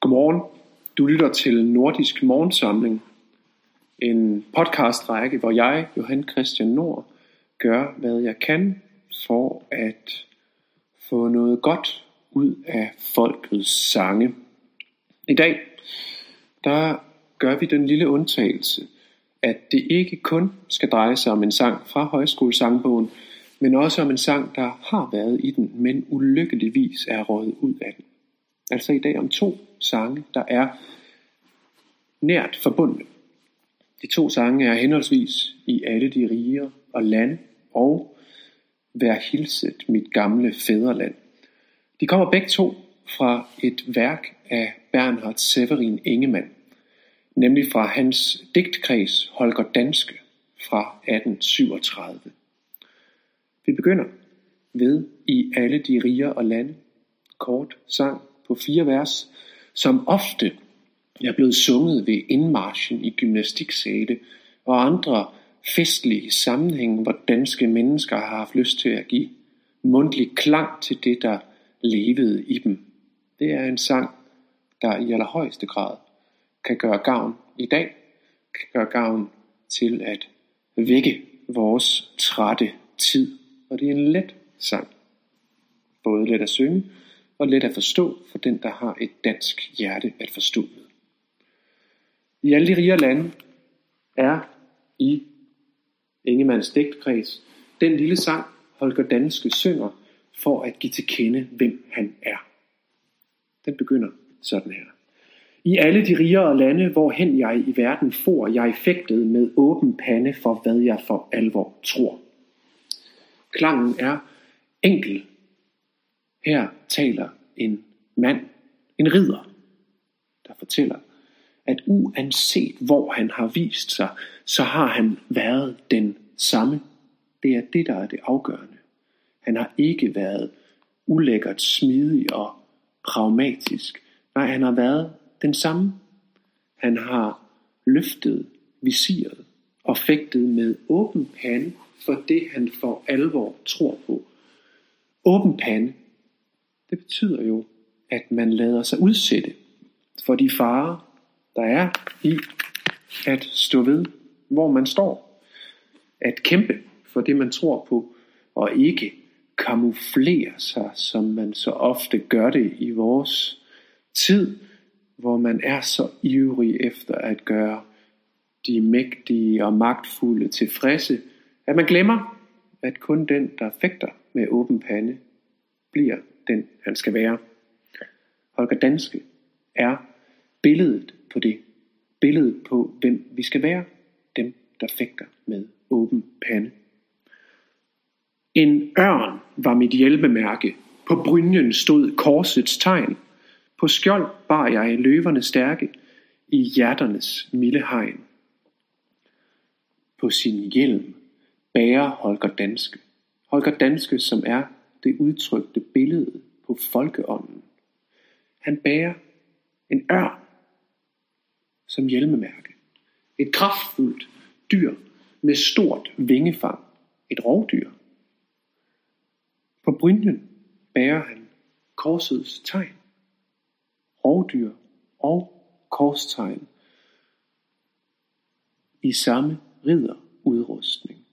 Godmorgen. Du lytter til Nordisk Morgensamling, en podcastrække, hvor jeg, Johan Christian Nord, gør, hvad jeg kan for at få noget godt ud af folkets sange. I dag, der gør vi den lille undtagelse, at det ikke kun skal dreje sig om en sang fra højskolesangbogen, men også om en sang, der har været i den, men ulykkeligvis er røget ud af den. Altså i dag om to sange, der er nært forbundne. De to sange er henholdsvis i alle de riger og land og Vær hilset mit gamle fædreland. De kommer begge to fra et værk af Bernhard Severin Ingemann, nemlig fra hans digtkreds Holger Danske fra 1837. Vi begynder ved i alle de riger og lande, kort sang på fire vers, som ofte er blevet sunget ved indmarschen i gymnastiksale og andre festlige sammenhænge, hvor danske mennesker har haft lyst til at give mundtlig klang til det, der levede i dem. Det er en sang, der i allerhøjeste grad kan gøre gavn i dag, kan gøre gavn til at vække vores trætte tid. Og det er en let sang. Både let at synge og let at forstå for den, der har et dansk hjerte at forstå med. I alle de rige lande er i Ingemanns digtkreds den lille sang, Holger Danske synger, for at give til kende, hvem han er. Den begynder sådan her. I alle de rigere lande, hvorhen jeg i verden for, jeg fægtede med åben pande for, hvad jeg for alvor tror. Klangen er enkel. Her taler en mand, en ridder, der fortæller, at uanset hvor han har vist sig, så har han været den samme. Det er det, der er det afgørende. Han har ikke været ulækkert smidig og pragmatisk. Nej, han har været den samme. Han har løftet visiret og fægtet med åben pande for det, han for alvor tror på. Åben pande, det betyder jo, at man lader sig udsætte for de farer, der er i at stå ved, hvor man står. At kæmpe for det, man tror på, og ikke kamuflere sig, som man så ofte gør det i vores tid, hvor man er så ivrig efter at gøre de mægtige og magtfulde tilfredse, at man glemmer, at kun den, der fægter med åben pande, bliver den, han skal være. Holger Danske er billedet på det. Billedet på, hvem vi skal være. Dem, der fægter med åben pande. En ørn var mit hjælpemærke. På brynjen stod korsets tegn. På skjold bar jeg løverne stærke i hjerternes milde hegn. På sin hjelm bærer Holger Danske. Holger Danske, som er det udtrykte billede på folkeånden. Han bærer en ørn som hjelmemærke. Et kraftfuldt dyr med stort vingefang. Et rovdyr. På brynjen bærer han korsets tegn. Rovdyr og korstegn i samme ridderudrustning.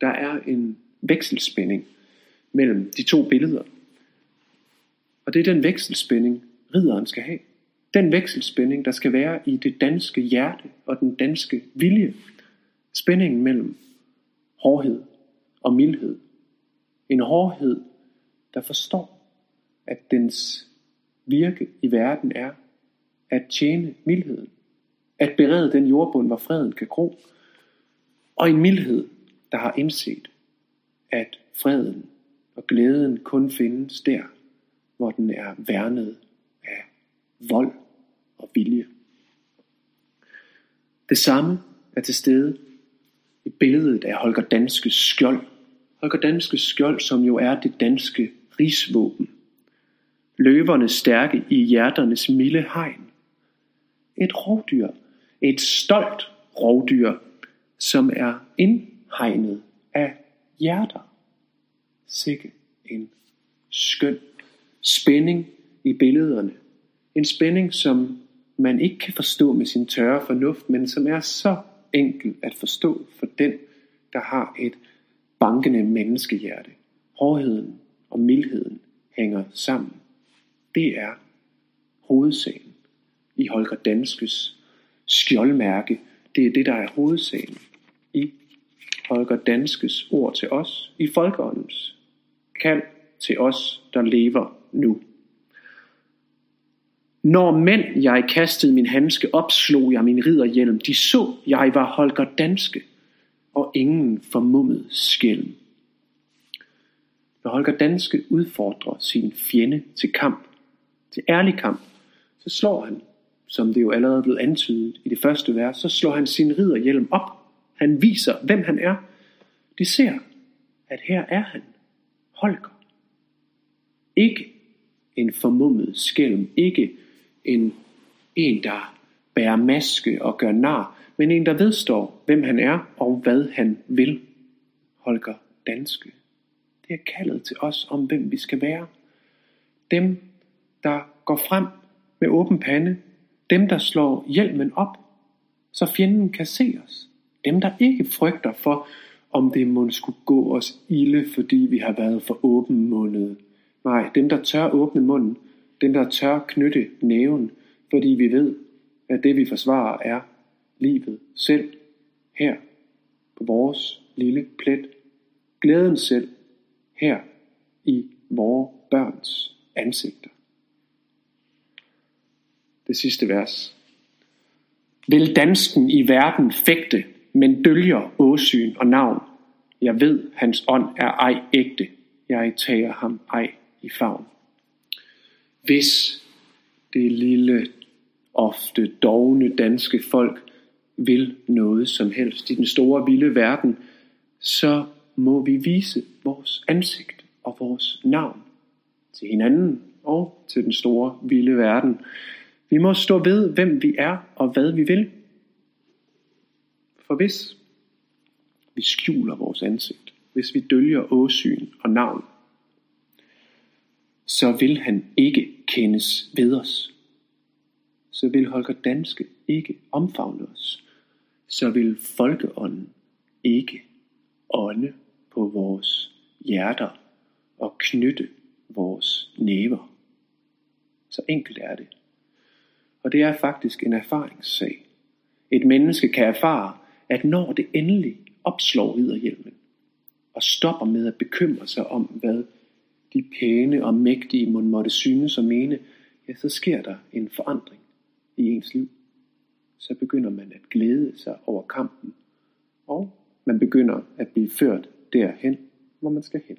Der er en vekselspænding mellem de to billeder. Og det er den vekselspænding, ridderen skal have. Den vekselspænding, der skal være i det danske hjerte og den danske vilje. Spændingen mellem hårdhed og mildhed. En hårdhed, der forstår, at dens virke i verden er at tjene mildheden. At berede den jordbund, hvor freden kan gro. Og en mildhed, der har indset, at freden og glæden kun findes der, hvor den er værnet af vold og vilje. Det samme er til stede i billedet af Holger Danske skjold. Holger Danske skjold, som jo er det danske rigsvåben. Løverne stærke i hjerternes milde hegn. Et rovdyr, et stolt rovdyr, som er indhegnet af hjerter. Sikke en skøn spænding i billederne En spænding, som man ikke kan forstå med sin tørre fornuft, men som er så enkel at forstå for den, der har et bankende menneskehjerte. Hårdheden og mildheden hænger sammen. Det er hovedsagen i Holger Danskes skjoldmærke. Det er det, der er hovedsagen Holger Danskes ord til os, i folkeåndens kald til os, der lever nu. Når mænd jeg kastede min handske op, slog jeg min ridderhjelm. De så, jeg var Holger Danske, og ingen formummet skælm. Når Holger Danske udfordrer sin fjende til kamp, til ærlig kamp, så slår han, som det jo allerede er blevet antydet i det første vers, så slår han sin ridderhjelm op. Han viser, hvem han er. De ser, at her er han, Holger. Ikke en formummet skælm, ikke en, en der bærer maske og gør nar, men en, der vedstår, hvem han er og hvad han vil. Holger Danske. Det er kaldet til os om, hvem vi skal være. Dem, der går frem med åben pande. Dem, der slår hjelmen op, så fjenden kan se os. Dem, der ikke frygter for, om det må skulle gå os ilde, fordi vi har været for åben mundet. Nej, dem, der tør åbne munden, dem, der tør knytte næven, fordi vi ved, at det vi forsvarer er livet selv, her på vores lille plet. Glæden selv, her i vores børns ansigter. Det sidste vers. Vil dansken i verden fægte, men dølger åsyn og navn. Jeg ved, hans ånd er ej ægte. Jeg tager ham ej i favn. Hvis det lille, ofte dogne danske folk vil noget som helst i den store vilde verden, så må vi vise vores ansigt og vores navn til hinanden og til den store vilde verden. Vi må stå ved, hvem vi er og hvad vi vil. For hvis vi skjuler vores ansigt, hvis vi dølger åsyn og navn, så vil han ikke kendes ved os. Så vil Holger Danske ikke omfavne os. Så vil folkeånden ikke ånde på vores hjerter og knytte vores næver. Så enkelt er det. Og det er faktisk en erfaringssag. Et menneske kan erfare, at når det endelig opslår ridderhjelmen, og stopper med at bekymre sig om, hvad de pæne og mægtige må måtte synes og mene, ja, så sker der en forandring i ens liv. Så begynder man at glæde sig over kampen, og man begynder at blive ført derhen, hvor man skal hen.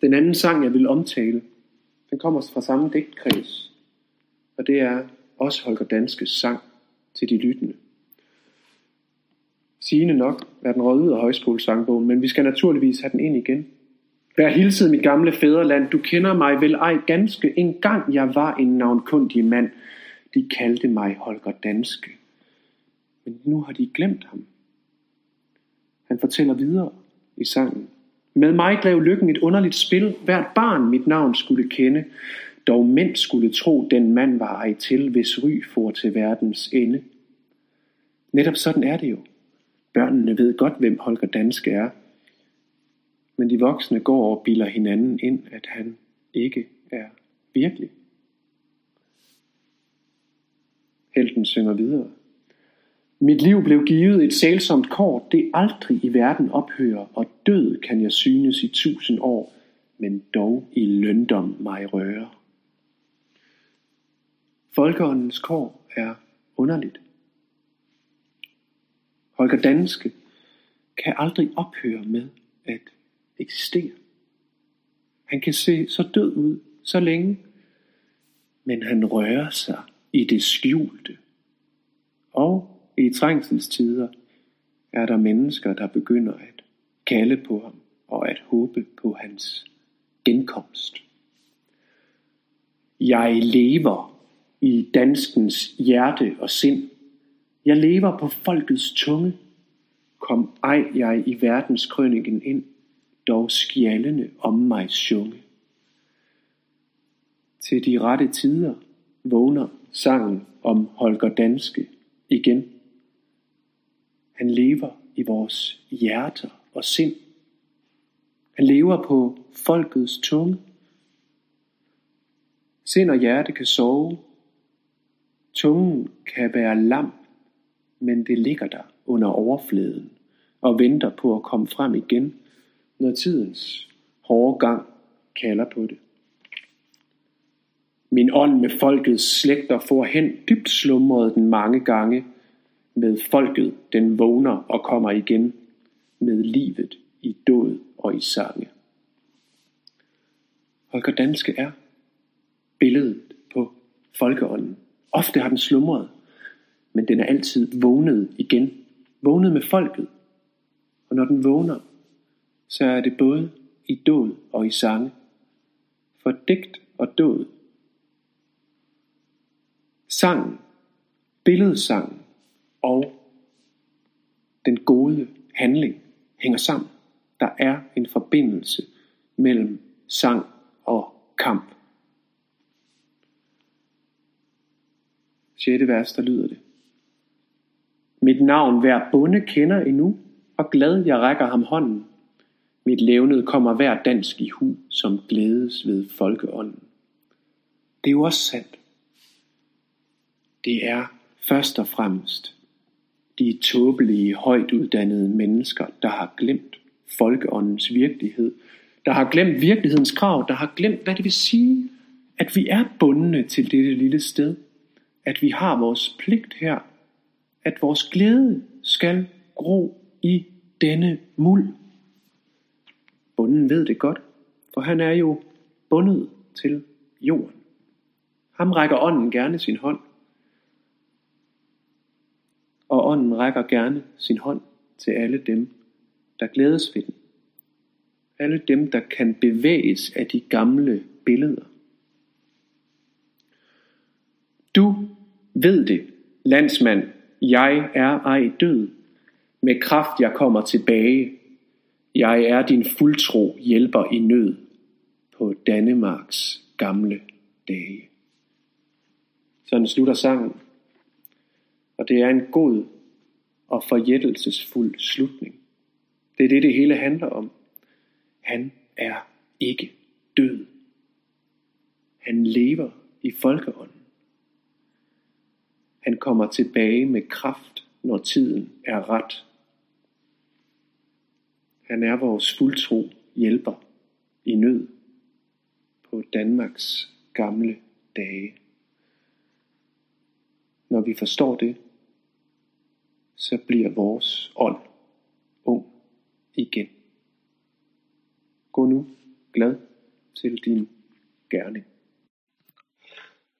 Den anden sang, jeg vil omtale, den kommer fra samme digtkreds, og det er også Holger Danskes sang til de lyttende. Sigende nok hvad den røget ud af højskolesangbogen, men vi skal naturligvis have den ind igen. Vær hilset mit gamle fædreland, du kender mig vel ej ganske. En gang jeg var en navnkundig mand, de kaldte mig Holger Danske. Men nu har de glemt ham. Han fortæller videre i sangen. Med mig drev lykken et underligt spil. Hvert barn mit navn skulle kende. Dog mænd skulle tro, den mand var ej til, hvis ry for til verdens ende. Netop sådan er det jo. Børnene ved godt, hvem Holger Danske er. Men de voksne går og bilder hinanden ind, at han ikke er virkelig. Helten synger videre. Mit liv blev givet et sælsomt kort, det aldrig i verden ophører, og død kan jeg synes i tusind år, men dog i løndom mig røre. Folkeåndens kår er underligt. Holger Danske kan aldrig ophøre med at eksistere. Han kan se så død ud så længe, men han rører sig i det skjulte. Og i trængselstider er der mennesker, der begynder at kalde på ham og at håbe på hans genkomst. Jeg lever i danskens hjerte og sind. Jeg lever på folkets tunge. Kom ej jeg i verdenskrøniken ind, dog skjallende om mig sjunge. til de rette tider vågner sangen om Holger Danske igen. Han lever i vores hjerter og sind. Han lever på folkets tunge. Sind og hjerte kan sove. Tungen kan være lam, men det ligger der under overfladen og venter på at komme frem igen, når tidens hårde gang kalder på det. Min ånd med folkets slægter får hen dybt slumrede den mange gange. Med folket den vågner og kommer igen. Med livet i død og i sange. Holger Danske er billedet på folkeånden. Ofte har den slumret, men den er altid vågnet igen. Vågnet med folket. Og når den vågner, så er det både i død og i sange. For digt og død Sangen, billedsangen og den gode handling hænger sammen. Der er en forbindelse mellem sang og kamp. 6. vers, der lyder det. Mit navn hver bonde kender endnu, og glad jeg rækker ham hånden. Mit levned kommer hver dansk i hu, som glædes ved folkeånden. Det er jo også sandt det er først og fremmest de tåbelige, højt uddannede mennesker, der har glemt folkeåndens virkelighed, der har glemt virkelighedens krav, der har glemt, hvad det vil sige, at vi er bundne til dette lille sted, at vi har vores pligt her, at vores glæde skal gro i denne muld. Bunden ved det godt, for han er jo bundet til jorden. Ham rækker ånden gerne sin hånd, og ånden rækker gerne sin hånd til alle dem, der glædes ved den. Alle dem, der kan bevæges af de gamle billeder. Du ved det, landsmand, jeg er ej død. Med kraft jeg kommer tilbage. Jeg er din fuldtro hjælper i nød på Danemarks gamle dage. Sådan slutter sangen. Og det er en god og forjættelsesfuld slutning. Det er det, det hele handler om. Han er ikke død. Han lever i folkeånden. Han kommer tilbage med kraft, når tiden er ret. Han er vores fuldtro hjælper i nød på Danmarks gamle dage. Når vi forstår det, så bliver vores ånd ung igen. Gå nu glad til din gerning.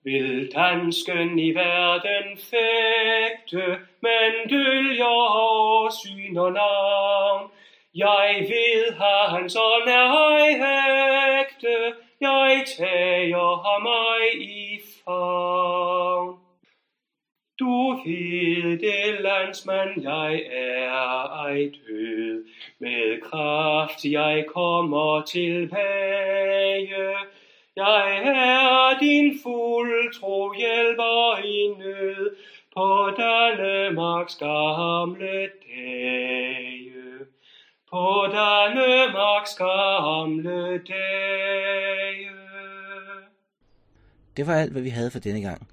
Vil dansken i verden fægte, men dølger syn og navn. Jeg ved, hans ånd er højhægte, jeg tager ham mig i favn. Du ved det, landsmand, jeg er ej død. Med kraft jeg kommer tilbage. Jeg er din fuld tro hjælper i nød på Danmarks gamle dage. På Danmarks gamle dage. Det var alt, hvad vi havde for denne gang.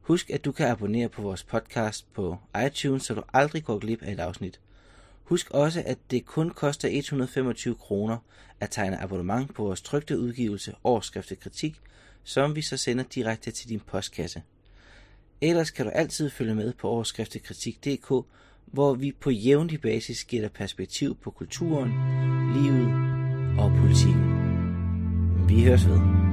Husk, at du kan abonnere på vores podcast på iTunes, så du aldrig går glip af et afsnit. Husk også, at det kun koster 125 kroner at tegne abonnement på vores trygte udgivelse Årskriftet Kritik, som vi så sender direkte til din postkasse. Ellers kan du altid følge med på overskriftekritik.dk, hvor vi på jævnlig basis giver dig perspektiv på kulturen, livet og politikken. Vi høres ved.